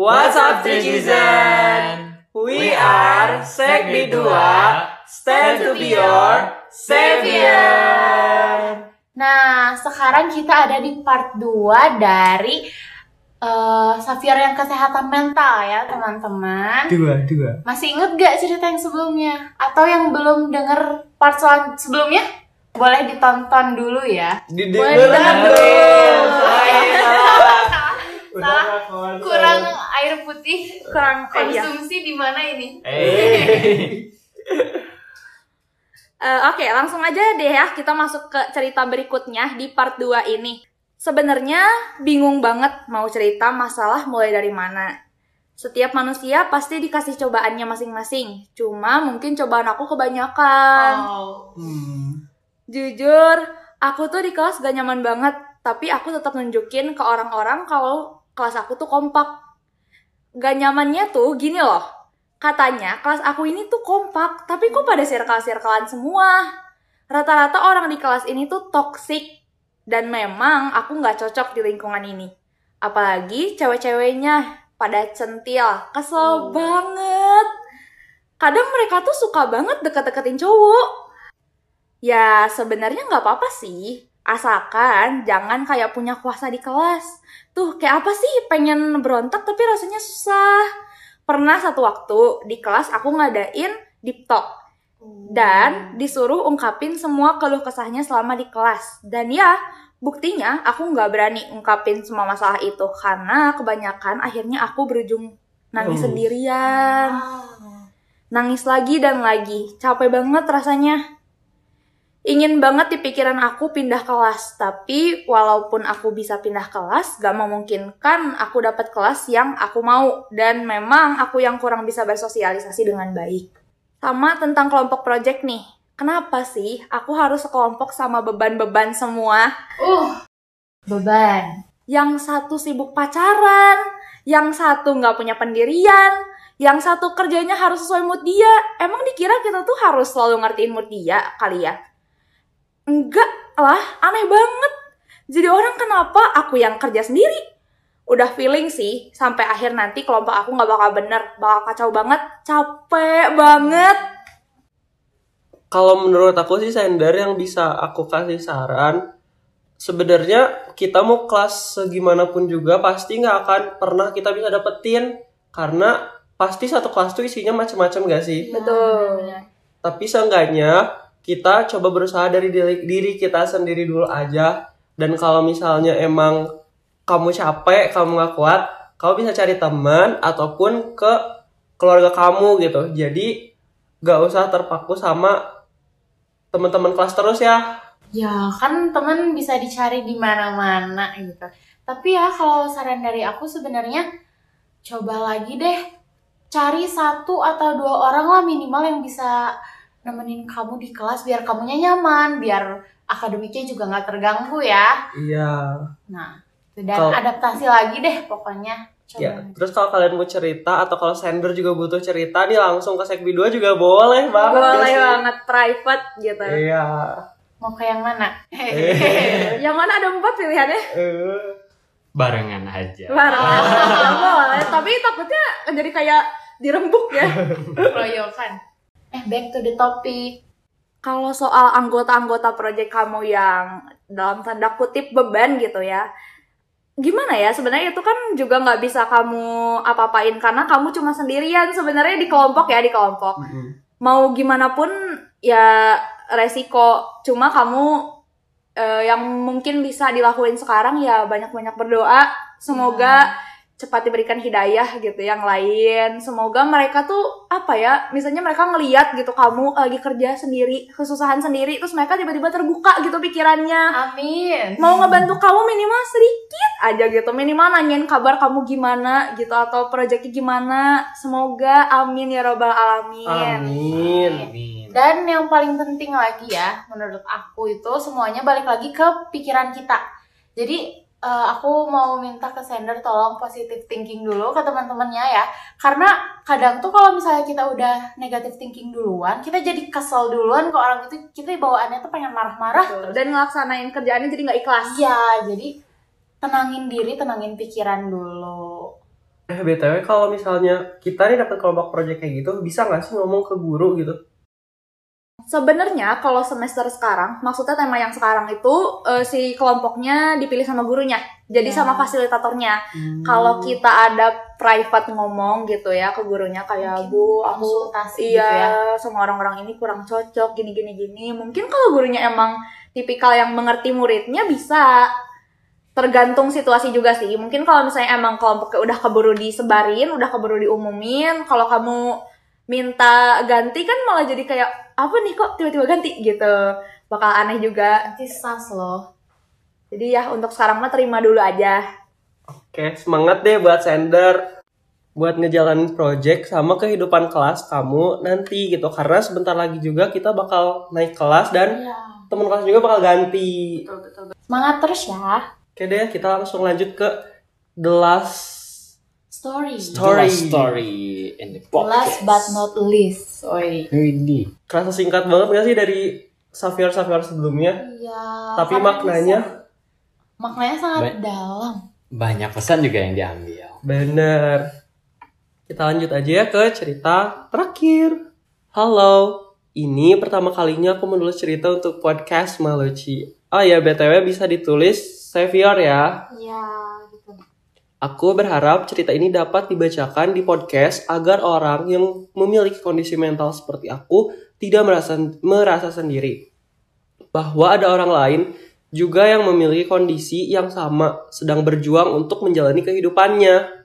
What's up, citizen? We are Sekbi 2, stand to be your savior. Nah, sekarang kita ada di part 2 dari uh, Savior yang kesehatan mental ya, teman-teman. Dua, dua. Masih inget gak cerita yang sebelumnya? Atau yang belum denger part selan- sebelumnya? Boleh ditonton dulu ya. Didengar didengar dulu. Salah. Kurang air putih, kurang Eh, iya. konsumsi di mana ini? Eh. Eh, Oke, langsung aja deh ya kita masuk ke cerita berikutnya di part 2 ini. Sebenarnya bingung banget mau cerita masalah mulai dari mana. Setiap manusia pasti dikasih cobaannya masing-masing. Cuma mungkin cobaan aku kebanyakan. Oh. Hmm. Jujur, aku tuh di kelas gak nyaman banget. Tapi aku tetap nunjukin ke orang-orang kalau kelas aku tuh kompak. Gak nyamannya tuh gini loh. Katanya kelas aku ini tuh kompak, tapi kok pada circle-circlean semua. Rata-rata orang di kelas ini tuh toxic. Dan memang aku gak cocok di lingkungan ini. Apalagi cewek-ceweknya pada centil. Kesel Oh. banget. Kadang mereka tuh suka banget deket-deketin cowok. Ya, sebenarnya nggak apa-apa sih. Asalkan jangan kayak punya kuasa di kelas. Tuh, kayak apa sih pengen berontak tapi rasanya susah. Pernah satu waktu di kelas aku ngadain deep talk. Dan disuruh ungkapin semua keluh kesahnya selama di kelas. Dan ya, buktinya aku nggak berani ungkapin semua masalah itu. Karena kebanyakan akhirnya aku berujung nangis Oh. sendirian. Wow. Nangis lagi dan lagi. Capek banget rasanya. Ingin banget di pikiran aku pindah kelas, tapi walaupun aku bisa pindah kelas, gak memungkinkan aku dapat kelas yang aku mau, dan memang aku yang kurang bisa bersosialisasi dengan baik. Sama tentang kelompok project nih, kenapa sih aku harus sekelompok sama beban-beban semua? Uh, beban. Yang satu sibuk pacaran, yang satu nggak punya pendirian, yang satu kerjanya harus sesuai mood dia. Emang dikira kita tuh harus selalu ngertiin mood dia kali ya? Enggak lah, aneh banget. Jadi orang kenapa aku yang kerja sendiri? Udah feeling sih, sampai akhir nanti kelompok aku nggak bakal bener, bakal kacau banget, capek banget. Kalau menurut aku sih sender yang bisa aku kasih saran sebenarnya kita mau kelas segimanapun juga pasti nggak akan pernah kita bisa dapetin karena pasti satu kelas tuh isinya macam-macam gak sih Betul. tapi seenggaknya kita coba berusaha dari diri, diri kita sendiri dulu aja. Dan kalau misalnya emang kamu capek kamu nggak kuat kamu bisa cari teman ataupun ke keluarga kamu gitu. Jadi gak usah terpaku sama teman-teman kelas terus ya. Ya kan teman bisa dicari di mana-mana gitu. Tapi ya kalau saran dari aku sebenarnya coba lagi deh. Cari satu atau dua orang lah minimal yang bisa nemenin kamu di kelas biar kamunya nyaman, biar akademiknya juga nggak terganggu ya. iya Nah, dan Kalau- adaptasi lagi deh pokoknya. Coba. ya terus kalau kalian mau cerita atau kalau sender juga butuh cerita nih langsung ke sekbi 2 juga boleh banget ya Boleh sih? banget private gitu. iya Mau ke yang mana? Eh. Yang mana ada empat pilihannya? Eh. barengan aja. Barang. boleh. Tapi takutnya jadi kayak dirembuk ya. Keroyokan. Eh, back to the topic. Kalau soal anggota-anggota project kamu yang dalam tanda kutip beban gitu ya, gimana ya sebenarnya itu kan juga nggak bisa kamu apa-apain karena kamu cuma sendirian sebenarnya di kelompok ya di kelompok. Mm-mm. Mau gimana pun ya resiko. Cuma kamu eh, yang mungkin bisa dilakuin sekarang ya banyak-banyak berdoa. Semoga cepat diberikan hidayah gitu yang lain. Semoga mereka tuh apa ya, misalnya mereka ngeliat gitu kamu lagi kerja sendiri, kesusahan sendiri, terus mereka tiba-tiba terbuka gitu pikirannya. Amin. Mau ngebantu kamu minimal sedikit aja gitu, minimal nanyain kabar kamu gimana gitu atau proyeknya gimana. Semoga amin ya robbal alamin. amin Amin. Dan yang paling penting lagi ya, menurut aku itu semuanya balik lagi ke pikiran kita. Jadi eh, aku mau minta ke sender tolong positive thinking dulu ke teman-temannya ya. Karena kadang tuh kalau misalnya kita udah negative thinking duluan, kita jadi kesel duluan ke orang itu, kita bawaannya tuh pengen marah-marah. Dan ngelaksanain kerjaannya jadi nggak ikhlas. Iya, jadi tenangin diri, tenangin pikiran dulu. Eh, BTW kalau misalnya kita nih dapat kelompok project kayak gitu, bisa nggak sih ngomong ke guru gitu? Sebenarnya kalau semester sekarang, maksudnya tema yang sekarang itu eh, si kelompoknya dipilih sama gurunya, jadi Ya. sama fasilitatornya. Hmm. Kalau kita ada private ngomong gitu ya ke gurunya kayak Mungkin Bu, aku konsultasi iya gitu ya. sama orang-orang ini kurang cocok gini gini gini. Mungkin kalau gurunya emang tipikal yang mengerti muridnya bisa tergantung situasi juga sih. Mungkin kalau misalnya emang kelompoknya udah keburu disebarin, udah keburu diumumin, kalau kamu minta ganti kan malah jadi kayak apa nih kok tiba-tiba ganti gitu. Bakal aneh juga. Nanti sas loh. Jadi ya untuk sekarang mah terima dulu aja. Oke, semangat deh buat sender buat ngejalanin project sama kehidupan kelas kamu nanti gitu karena sebentar lagi juga kita bakal naik kelas dan Iya. teman kelas juga bakal ganti. Semangat terus ya. Oke deh, kita langsung lanjut ke the last Story. Story. The last story in the podcast. Last but not least. Oi. Widih. kerasa singkat banget gak sih dari Xavier Xavier sebelumnya? Iya. Tapi maknanya bisa- maknanya sangat Baik. dalam. Banyak pesan juga yang diambil. bener. Kita lanjut aja ya ke cerita terakhir. Halo, ini pertama kalinya aku menulis cerita untuk podcast Maluci. Oh ya, BTW bisa ditulis Xavier ya. Iya. Aku berharap cerita ini dapat dibacakan di podcast agar orang yang memiliki kondisi mental seperti aku tidak merasa merasa sendiri. Bahwa ada orang lain juga yang memiliki kondisi yang sama, sedang berjuang untuk menjalani kehidupannya.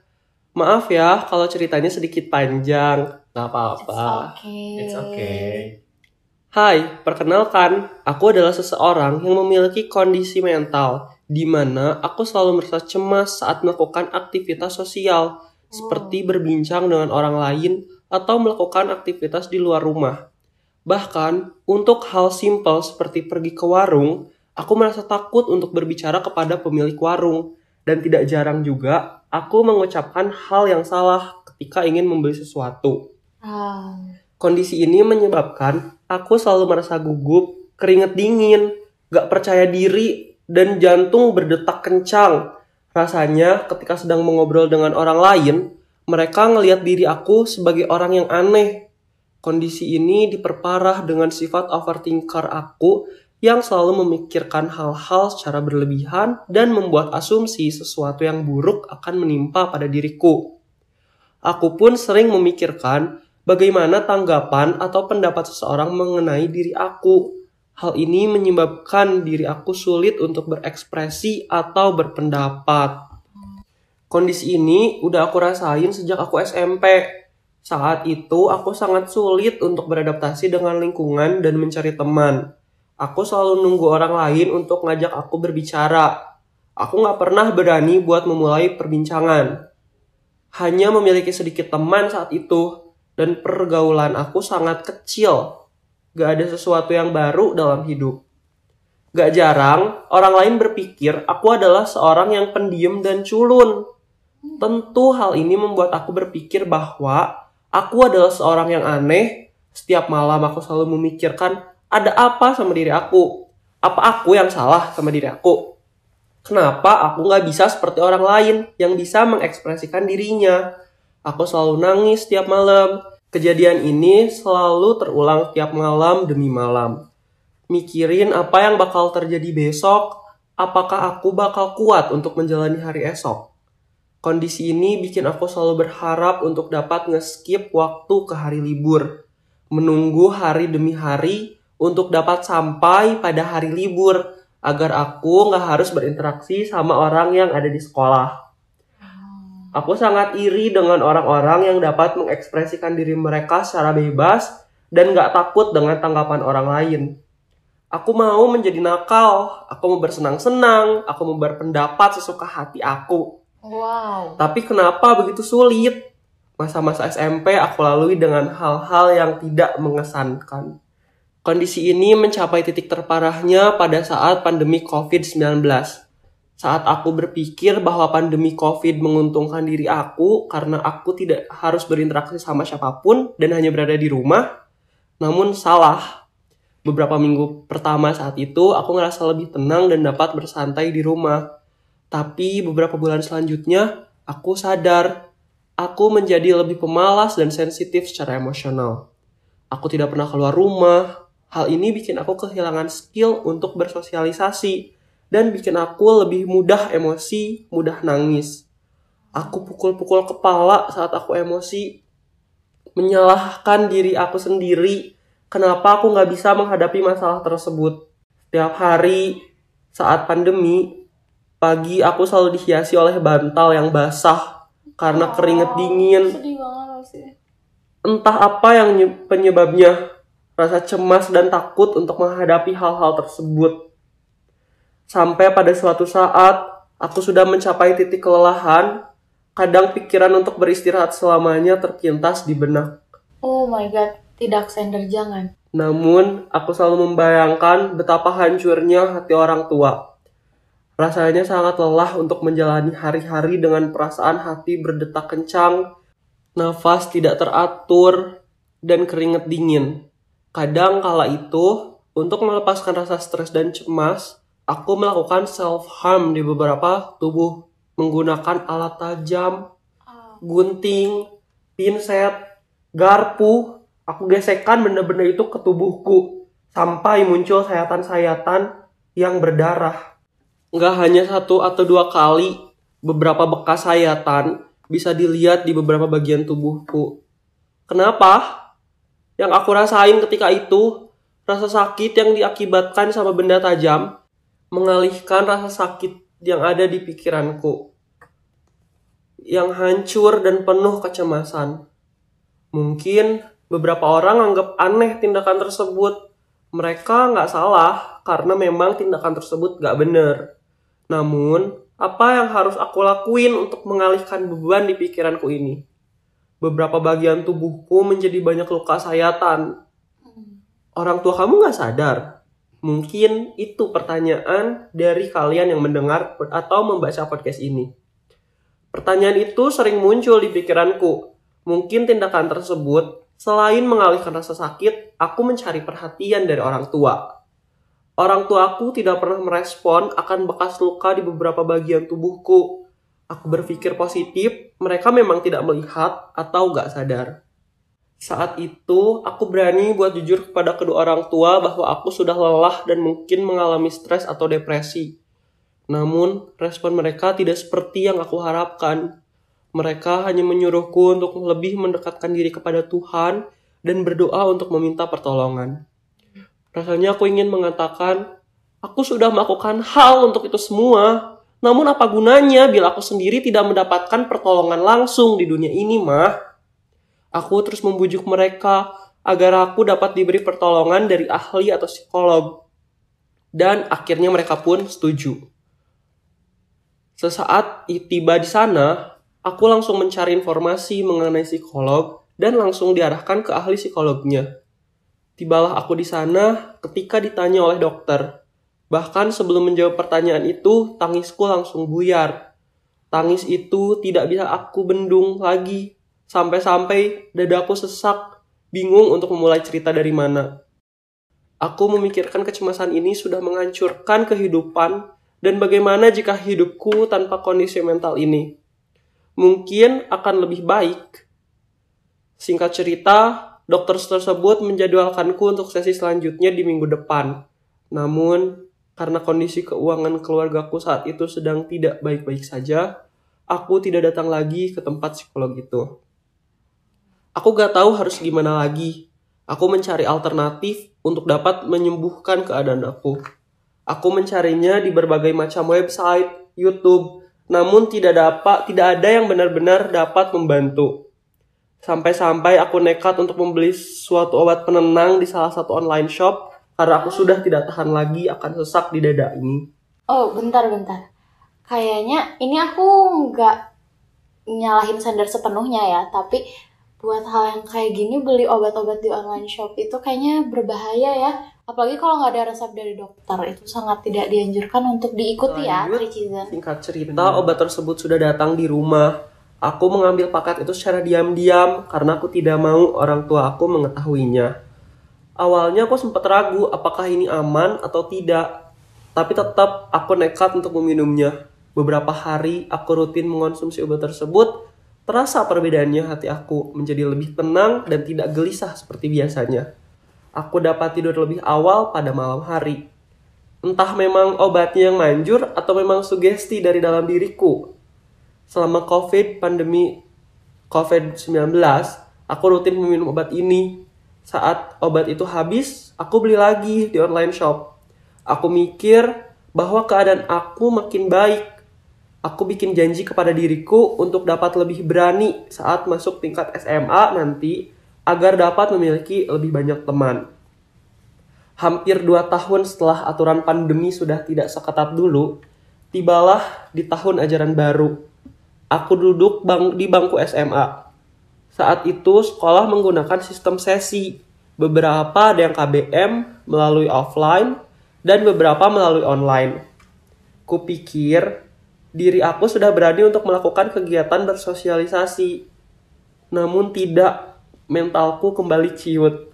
Maaf ya kalau ceritanya sedikit panjang, nggak It's apa-apa. okay. It's okay. Hai, perkenalkan, aku adalah seseorang yang memiliki kondisi mental, di mana aku selalu merasa cemas saat melakukan aktivitas sosial, seperti berbincang dengan orang lain atau melakukan aktivitas di luar rumah. Bahkan, untuk hal simpel seperti pergi ke warung, aku merasa takut untuk berbicara kepada pemilik warung, dan tidak jarang juga aku mengucapkan hal yang salah ketika ingin membeli sesuatu. Ah, Kondisi ini menyebabkan aku selalu merasa gugup, keringet dingin, gak percaya diri, dan jantung berdetak kencang. Rasanya ketika sedang mengobrol dengan orang lain, mereka ngelihat diri aku sebagai orang yang aneh. Kondisi ini diperparah dengan sifat overthinker aku yang selalu memikirkan hal-hal secara berlebihan dan membuat asumsi sesuatu yang buruk akan menimpa pada diriku. Aku pun sering memikirkan bagaimana tanggapan atau pendapat seseorang mengenai diri aku. Hal ini menyebabkan diri aku sulit untuk berekspresi atau berpendapat. Kondisi ini udah aku rasain sejak aku SMP. Saat itu aku sangat sulit untuk beradaptasi dengan lingkungan dan mencari teman. Aku selalu nunggu orang lain untuk ngajak aku berbicara. Aku nggak pernah berani buat memulai perbincangan. Hanya memiliki sedikit teman saat itu, dan pergaulan aku sangat kecil. Gak ada sesuatu yang baru dalam hidup. Gak jarang, orang lain berpikir aku adalah seorang yang pendiam dan culun. Tentu hal ini membuat aku berpikir bahwa aku adalah seorang yang aneh. Setiap malam aku selalu memikirkan ada apa sama diri aku. Apa aku yang salah sama diri aku? Kenapa aku nggak bisa seperti orang lain yang bisa mengekspresikan dirinya? Aku selalu nangis setiap malam. Kejadian ini selalu terulang tiap malam demi malam. Mikirin apa yang bakal terjadi besok, apakah aku bakal kuat untuk menjalani hari esok. Kondisi ini bikin aku selalu berharap untuk dapat nge-skip waktu ke hari libur. Menunggu hari demi hari untuk dapat sampai pada hari libur agar aku nggak harus berinteraksi sama orang yang ada di sekolah. Aku sangat iri dengan orang-orang yang dapat mengekspresikan diri mereka secara bebas dan nggak takut dengan tanggapan orang lain. Aku mau menjadi nakal, aku mau bersenang-senang, aku mau berpendapat sesuka hati aku. wow. Tapi kenapa begitu sulit? Masa-masa SMP aku lalui dengan hal-hal yang tidak mengesankan. Kondisi ini mencapai titik terparahnya pada saat pandemi COVID-19. Saat aku berpikir bahwa pandemi COVID menguntungkan diri aku karena aku tidak harus berinteraksi sama siapa pun dan hanya berada di rumah, namun salah. Beberapa minggu pertama saat itu aku ngerasa lebih tenang dan dapat bersantai di rumah. Tapi beberapa bulan selanjutnya aku sadar Aku menjadi lebih pemalas dan sensitif secara emosional. Aku tidak pernah keluar rumah. Hal ini bikin aku kehilangan skill untuk bersosialisasi dan bikin aku lebih mudah emosi, mudah nangis. Aku pukul-pukul kepala saat aku emosi, menyalahkan diri aku sendiri. Kenapa aku nggak bisa menghadapi masalah tersebut? Setiap hari saat pandemi, pagi aku selalu dihiasi oleh bantal yang basah karena keringet dingin. Sedih banget sih. Entah apa yang nye- penyebabnya, rasa cemas dan takut untuk menghadapi hal-hal tersebut. Sampai pada suatu saat, aku sudah mencapai titik kelelahan, kadang pikiran untuk beristirahat selamanya terpintas di benak. Oh my god, tidak sender jangan. Namun, aku selalu membayangkan betapa hancurnya hati orang tua. Rasanya sangat lelah untuk menjalani hari-hari dengan perasaan hati berdetak kencang, nafas tidak teratur, dan keringat dingin. Kadang kala itu, untuk melepaskan rasa stres dan cemas, aku melakukan self-harm di beberapa tubuh menggunakan alat tajam, gunting, pinset, garpu, aku gesekkan benda-benda itu ke tubuhku sampai muncul sayatan-sayatan yang berdarah. Nggak hanya satu atau dua kali, beberapa bekas sayatan bisa dilihat di beberapa bagian tubuhku. Kenapa? Yang aku rasain ketika itu, rasa sakit yang diakibatkan sama benda tajam mengalihkan rasa sakit yang ada di pikiranku. Yang hancur dan penuh kecemasan. Mungkin beberapa orang anggap aneh tindakan tersebut. Mereka nggak salah karena memang tindakan tersebut nggak benar. Namun, apa yang harus aku lakuin untuk mengalihkan beban di pikiranku ini? Beberapa bagian tubuhku menjadi banyak luka sayatan. Orang tua kamu nggak sadar? Mungkin itu pertanyaan dari kalian yang mendengar atau membaca podcast ini. Pertanyaan itu sering muncul di pikiranku. Mungkin tindakan tersebut, selain mengalihkan rasa sakit, aku mencari perhatian dari orang tua. Orang tuaku tidak pernah merespon akan bekas luka di beberapa bagian tubuhku. Aku berpikir positif, mereka memang tidak melihat atau gak sadar. Saat itu, aku berani buat jujur kepada kedua orang tua bahwa aku sudah lelah dan mungkin mengalami stres atau depresi. Namun, respon mereka tidak seperti yang aku harapkan. Mereka hanya menyuruhku untuk lebih mendekatkan diri kepada Tuhan dan berdoa untuk meminta pertolongan. Rasanya aku ingin mengatakan, aku sudah melakukan hal untuk itu semua. Namun apa gunanya bila aku sendiri tidak mendapatkan pertolongan langsung di dunia ini, mah? Aku terus membujuk mereka agar aku dapat diberi pertolongan dari ahli atau psikolog. Dan akhirnya mereka pun setuju. Sesaat tiba di sana, aku langsung mencari informasi mengenai psikolog dan langsung diarahkan ke ahli psikolognya. Tibalah aku di sana ketika ditanya oleh dokter. Bahkan sebelum menjawab pertanyaan itu, tangisku langsung buyar. Tangis itu tidak bisa aku bendung lagi. Sampai-sampai dadaku sesak, bingung untuk memulai cerita dari mana. Aku memikirkan kecemasan ini sudah menghancurkan kehidupan dan bagaimana jika hidupku tanpa kondisi mental ini. Mungkin akan lebih baik. Singkat cerita, dokter tersebut menjadwalkanku untuk sesi selanjutnya di minggu depan. Namun, karena kondisi keuangan keluargaku saat itu sedang tidak baik-baik saja, aku tidak datang lagi ke tempat psikolog itu. Aku gak tahu harus gimana lagi. Aku mencari alternatif untuk dapat menyembuhkan keadaan aku. Aku mencarinya di berbagai macam website, YouTube, namun tidak dapat, tidak ada yang benar-benar dapat membantu. Sampai-sampai aku nekat untuk membeli suatu obat penenang di salah satu online shop karena aku sudah tidak tahan lagi akan sesak di dada ini. Oh, bentar, bentar. Kayaknya ini aku nggak nyalahin sender sepenuhnya ya, tapi buat hal yang kayak gini beli obat-obat di online shop itu kayaknya berbahaya ya. Apalagi kalau nggak ada resep dari dokter, itu sangat tidak dianjurkan untuk diikuti ya, Lanjut. Tricizen. Singkat cerita, obat tersebut sudah datang di rumah. Aku mengambil paket itu secara diam-diam karena aku tidak mau orang tua aku mengetahuinya. Awalnya aku sempat ragu apakah ini aman atau tidak. Tapi tetap aku nekat untuk meminumnya. Beberapa hari aku rutin mengonsumsi obat tersebut Terasa perbedaannya hati aku menjadi lebih tenang dan tidak gelisah seperti biasanya. Aku dapat tidur lebih awal pada malam hari. Entah memang obatnya yang manjur atau memang sugesti dari dalam diriku. Selama COVID, pandemi COVID-19, aku rutin meminum obat ini. Saat obat itu habis, aku beli lagi di online shop. Aku mikir bahwa keadaan aku makin baik aku bikin janji kepada diriku untuk dapat lebih berani saat masuk tingkat SMA nanti agar dapat memiliki lebih banyak teman. Hampir dua tahun setelah aturan pandemi sudah tidak seketat dulu, tibalah di tahun ajaran baru. Aku duduk bang di bangku SMA. Saat itu sekolah menggunakan sistem sesi. Beberapa ada yang KBM melalui offline dan beberapa melalui online. Kupikir diri aku sudah berani untuk melakukan kegiatan bersosialisasi. Namun tidak, mentalku kembali ciut.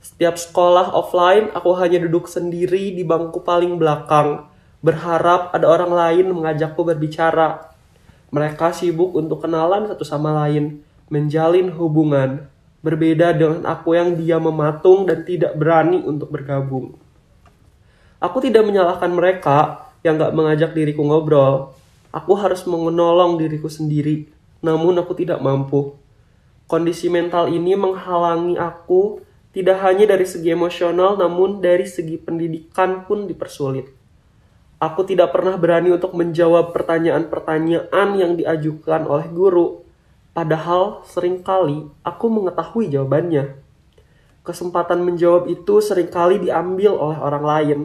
Setiap sekolah offline, aku hanya duduk sendiri di bangku paling belakang, berharap ada orang lain mengajakku berbicara. Mereka sibuk untuk kenalan satu sama lain, menjalin hubungan, berbeda dengan aku yang dia mematung dan tidak berani untuk bergabung. Aku tidak menyalahkan mereka, yang gak mengajak diriku ngobrol. Aku harus menolong diriku sendiri, namun aku tidak mampu. Kondisi mental ini menghalangi aku tidak hanya dari segi emosional, namun dari segi pendidikan pun dipersulit. Aku tidak pernah berani untuk menjawab pertanyaan-pertanyaan yang diajukan oleh guru, padahal sering kali aku mengetahui jawabannya. Kesempatan menjawab itu sering kali diambil oleh orang lain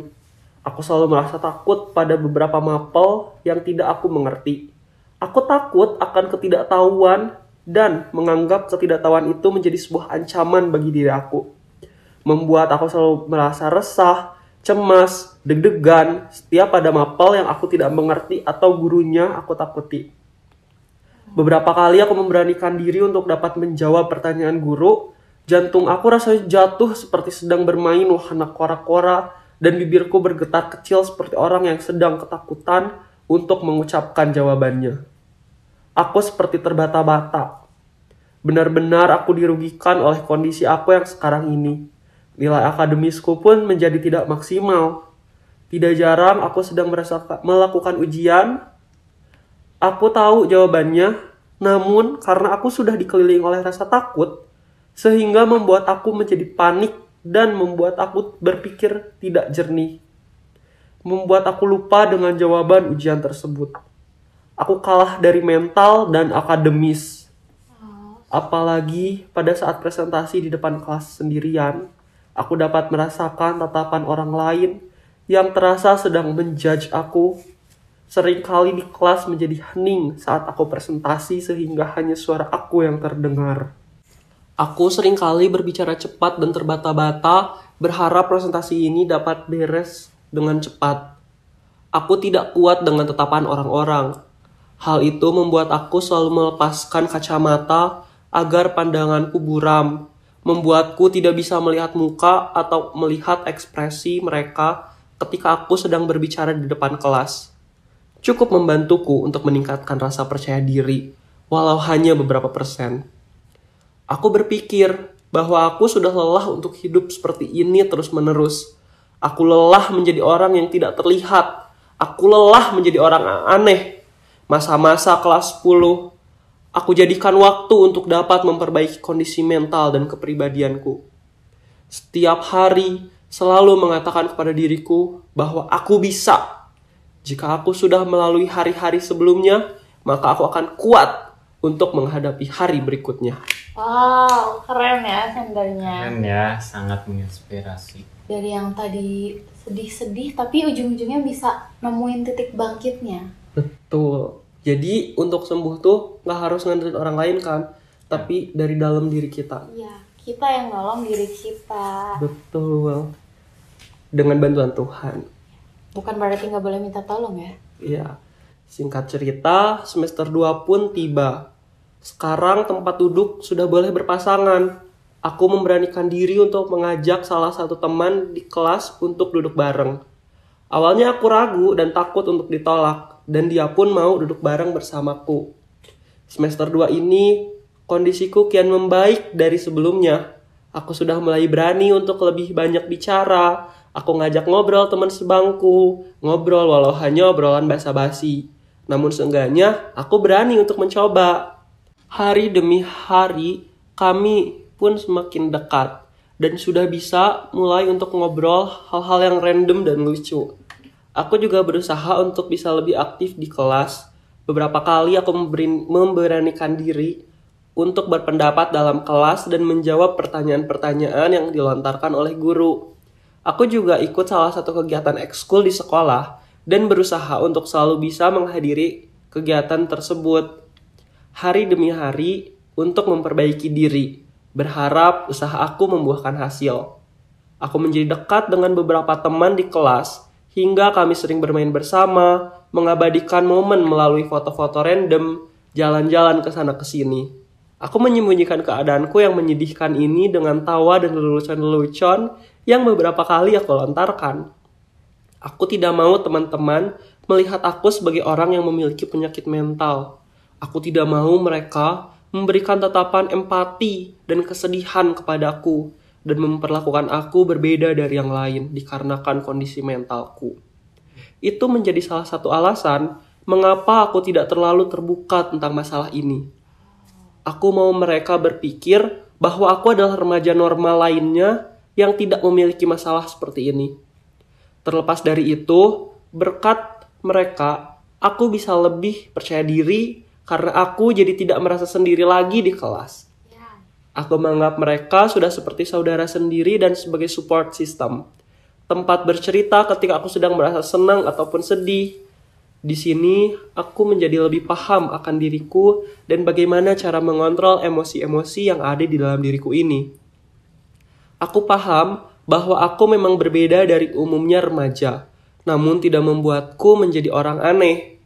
Aku selalu merasa takut pada beberapa mapel yang tidak aku mengerti. Aku takut akan ketidaktahuan dan menganggap ketidaktahuan itu menjadi sebuah ancaman bagi diri aku. Membuat aku selalu merasa resah, cemas, deg-degan setiap pada mapel yang aku tidak mengerti atau gurunya aku takuti. Beberapa kali aku memberanikan diri untuk dapat menjawab pertanyaan guru. Jantung aku rasanya jatuh seperti sedang bermain wahana kora-kora dan bibirku bergetar kecil seperti orang yang sedang ketakutan untuk mengucapkan jawabannya. Aku seperti terbata-bata. Benar-benar aku dirugikan oleh kondisi aku yang sekarang ini. Nilai akademisku pun menjadi tidak maksimal. Tidak jarang aku sedang melakukan ujian. Aku tahu jawabannya, namun karena aku sudah dikelilingi oleh rasa takut, sehingga membuat aku menjadi panik dan membuat aku berpikir tidak jernih. Membuat aku lupa dengan jawaban ujian tersebut. Aku kalah dari mental dan akademis. Apalagi pada saat presentasi di depan kelas sendirian, aku dapat merasakan tatapan orang lain yang terasa sedang menjudge aku. Seringkali di kelas menjadi hening saat aku presentasi sehingga hanya suara aku yang terdengar. Aku sering kali berbicara cepat dan terbata-bata, berharap presentasi ini dapat beres dengan cepat. Aku tidak kuat dengan tetapan orang-orang. Hal itu membuat aku selalu melepaskan kacamata agar pandanganku buram, membuatku tidak bisa melihat muka atau melihat ekspresi mereka ketika aku sedang berbicara di depan kelas. Cukup membantuku untuk meningkatkan rasa percaya diri, walau hanya beberapa persen. Aku berpikir bahwa aku sudah lelah untuk hidup seperti ini terus-menerus. Aku lelah menjadi orang yang tidak terlihat. Aku lelah menjadi orang aneh. Masa-masa kelas 10, aku jadikan waktu untuk dapat memperbaiki kondisi mental dan kepribadianku. Setiap hari selalu mengatakan kepada diriku bahwa aku bisa. Jika aku sudah melalui hari-hari sebelumnya, maka aku akan kuat untuk menghadapi hari berikutnya. Wow, keren ya sendernya. Keren ya, sangat menginspirasi. Dari yang tadi sedih-sedih, tapi ujung-ujungnya bisa nemuin titik bangkitnya. Betul. Jadi untuk sembuh tuh nggak harus ngandelin orang lain kan, tapi dari dalam diri kita. Iya, kita yang nolong diri kita. Betul. Dengan bantuan Tuhan. Bukan berarti nggak boleh minta tolong ya. Iya. Singkat cerita, semester 2 pun tiba. Sekarang tempat duduk sudah boleh berpasangan. Aku memberanikan diri untuk mengajak salah satu teman di kelas untuk duduk bareng. Awalnya aku ragu dan takut untuk ditolak, dan dia pun mau duduk bareng bersamaku. Semester 2 ini kondisiku kian membaik dari sebelumnya. Aku sudah mulai berani untuk lebih banyak bicara. Aku ngajak ngobrol teman sebangku, ngobrol walau hanya obrolan basa-basi. Namun seenggaknya aku berani untuk mencoba. Hari demi hari kami pun semakin dekat dan sudah bisa mulai untuk ngobrol hal-hal yang random dan lucu. Aku juga berusaha untuk bisa lebih aktif di kelas. Beberapa kali aku memberanikan diri untuk berpendapat dalam kelas dan menjawab pertanyaan-pertanyaan yang dilontarkan oleh guru. Aku juga ikut salah satu kegiatan ekskul di sekolah dan berusaha untuk selalu bisa menghadiri kegiatan tersebut. Hari demi hari untuk memperbaiki diri, berharap usaha aku membuahkan hasil. Aku menjadi dekat dengan beberapa teman di kelas hingga kami sering bermain bersama, mengabadikan momen melalui foto-foto random, jalan-jalan ke sana ke sini. Aku menyembunyikan keadaanku yang menyedihkan ini dengan tawa dan lelucon-lelucon yang beberapa kali aku lontarkan. Aku tidak mau teman-teman melihat aku sebagai orang yang memiliki penyakit mental. Aku tidak mau mereka memberikan tatapan empati dan kesedihan kepadaku dan memperlakukan aku berbeda dari yang lain dikarenakan kondisi mentalku. Itu menjadi salah satu alasan mengapa aku tidak terlalu terbuka tentang masalah ini. Aku mau mereka berpikir bahwa aku adalah remaja normal lainnya yang tidak memiliki masalah seperti ini. Terlepas dari itu, berkat mereka, aku bisa lebih percaya diri karena aku jadi tidak merasa sendiri lagi di kelas. Aku menganggap mereka sudah seperti saudara sendiri dan sebagai support system. Tempat bercerita ketika aku sedang merasa senang ataupun sedih. Di sini, aku menjadi lebih paham akan diriku dan bagaimana cara mengontrol emosi-emosi yang ada di dalam diriku ini. Aku paham bahwa aku memang berbeda dari umumnya remaja, namun tidak membuatku menjadi orang aneh.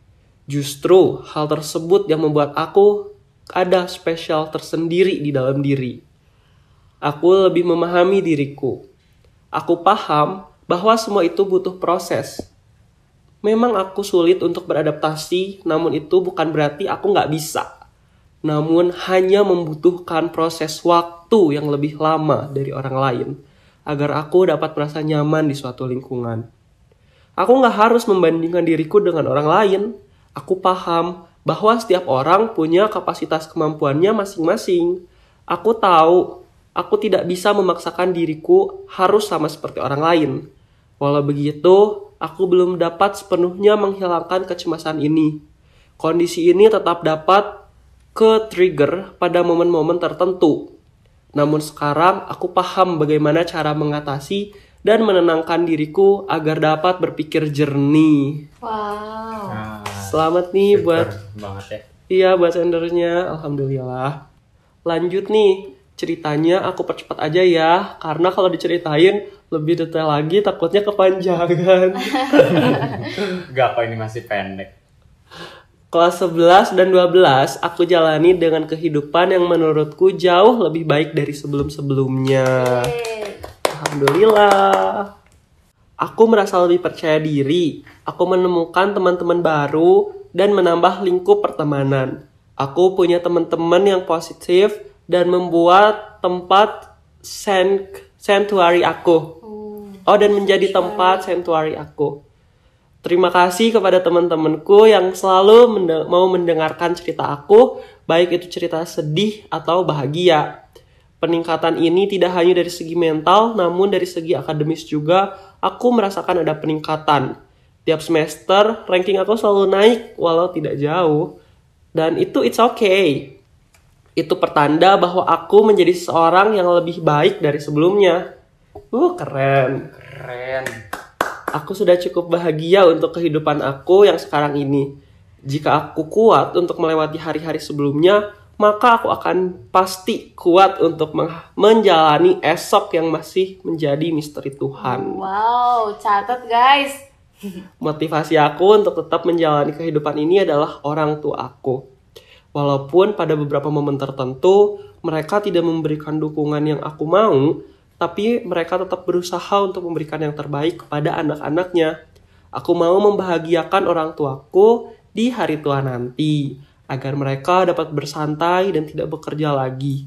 Justru hal tersebut yang membuat aku ada spesial tersendiri di dalam diri. Aku lebih memahami diriku. Aku paham bahwa semua itu butuh proses. Memang aku sulit untuk beradaptasi, namun itu bukan berarti aku nggak bisa. Namun hanya membutuhkan proses waktu yang lebih lama dari orang lain agar aku dapat merasa nyaman di suatu lingkungan. Aku nggak harus membandingkan diriku dengan orang lain. Aku paham bahwa setiap orang punya kapasitas kemampuannya masing-masing. Aku tahu aku tidak bisa memaksakan diriku harus sama seperti orang lain. Walau begitu, aku belum dapat sepenuhnya menghilangkan kecemasan ini. Kondisi ini tetap dapat ke-trigger pada momen-momen tertentu. Namun sekarang aku paham bagaimana cara mengatasi dan menenangkan diriku agar dapat berpikir jernih. Wow. Selamat nih super buat banget ya. iya buat sendernya, alhamdulillah. Lanjut nih, ceritanya aku percepat aja ya, karena kalau diceritain lebih detail lagi takutnya kepanjangan. Gak kok ini masih pendek. Kelas 11 dan 12 aku jalani dengan kehidupan yang menurutku jauh lebih baik dari sebelum-sebelumnya. Alhamdulillah. Aku merasa lebih percaya diri. Aku menemukan teman-teman baru dan menambah lingkup pertemanan. Aku punya teman-teman yang positif dan membuat tempat sanctuary aku. Oh, dan menjadi tempat sanctuary aku. Terima kasih kepada teman-temanku yang selalu mende- mau mendengarkan cerita aku, baik itu cerita sedih atau bahagia. Peningkatan ini tidak hanya dari segi mental, namun dari segi akademis juga, aku merasakan ada peningkatan. Tiap semester, ranking aku selalu naik, walau tidak jauh. Dan itu it's okay. Itu pertanda bahwa aku menjadi seorang yang lebih baik dari sebelumnya. Uh, keren. Keren. Aku sudah cukup bahagia untuk kehidupan aku yang sekarang ini. Jika aku kuat untuk melewati hari-hari sebelumnya, maka aku akan pasti kuat untuk menjalani esok yang masih menjadi misteri Tuhan. Wow, catat guys. Motivasi aku untuk tetap menjalani kehidupan ini adalah orang tua aku. Walaupun pada beberapa momen tertentu mereka tidak memberikan dukungan yang aku mau, tapi mereka tetap berusaha untuk memberikan yang terbaik kepada anak-anaknya. Aku mau membahagiakan orang tuaku di hari tua nanti. Agar mereka dapat bersantai dan tidak bekerja lagi.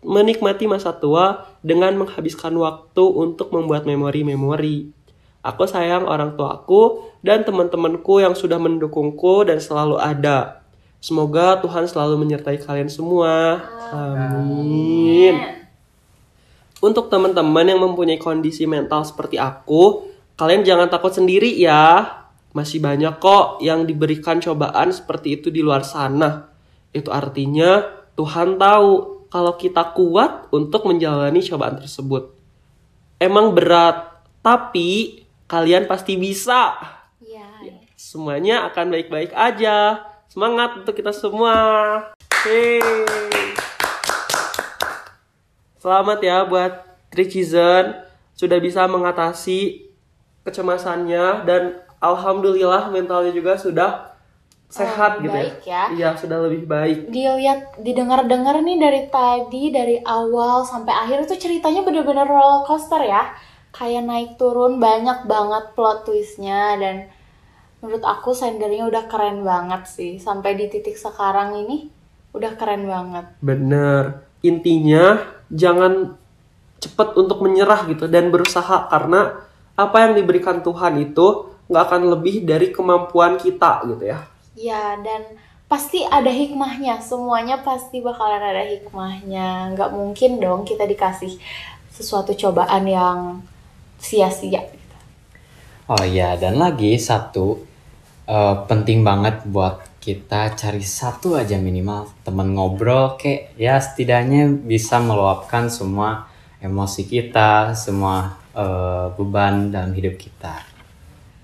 Menikmati masa tua dengan menghabiskan waktu untuk membuat memori-memori. Aku sayang orang tuaku dan teman-temanku yang sudah mendukungku dan selalu ada. Semoga Tuhan selalu menyertai kalian semua. Amin. Untuk teman-teman yang mempunyai kondisi mental seperti aku, kalian jangan takut sendiri ya. Masih banyak kok yang diberikan cobaan seperti itu di luar sana. Itu artinya Tuhan tahu kalau kita kuat untuk menjalani cobaan tersebut. Emang berat, tapi kalian pasti bisa. Iya. Semuanya akan baik-baik aja. Semangat untuk kita semua. Yeay. Selamat ya buat Trichizen sudah bisa mengatasi kecemasannya dan alhamdulillah mentalnya juga sudah sehat Oh, gitu baik ya. Iya, sudah lebih baik. Dilihat, didengar-dengar nih dari tadi, dari awal sampai akhir itu ceritanya bener-bener roller coaster ya. Kayak naik turun banyak banget plot twistnya dan menurut aku sendernya udah keren banget sih. Sampai di titik sekarang ini udah keren banget. Bener. Intinya jangan cepat untuk menyerah gitu dan berusaha karena apa yang diberikan Tuhan itu nggak akan lebih dari kemampuan kita gitu ya. Ya, dan pasti ada hikmahnya. Semuanya pasti bakalan ada hikmahnya. Nggak mungkin dong kita dikasih sesuatu cobaan yang sia-sia. Oh iya, dan lagi satu eh, penting banget buat kita cari satu aja minimal temen ngobrol kayak ya setidaknya bisa meluapkan semua emosi kita, semua eh, beban dalam hidup kita.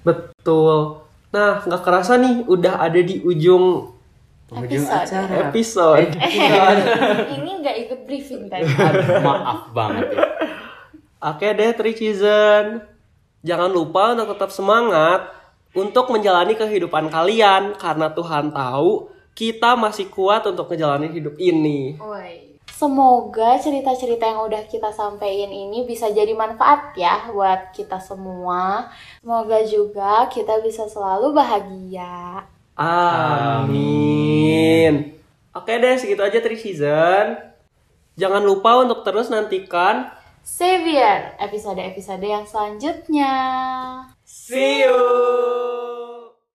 Betul. Nah, nggak kerasa nih udah ada di ujung Ujung Episode. acara. episode. Ini nggak ikut briefing tadi. Maaf banget ya. Oke deh, Trichizen. Jangan lupa untuk tetap semangat untuk menjalani kehidupan kalian karena Tuhan tahu kita masih kuat untuk menjalani hidup ini. Semoga cerita-cerita yang udah kita sampaikan ini bisa jadi manfaat ya buat kita semua. Semoga juga kita bisa selalu bahagia. Amin. Oke deh, segitu aja Trichizen. Jangan lupa untuk terus nantikan Savior episode-episode yang selanjutnya. See you.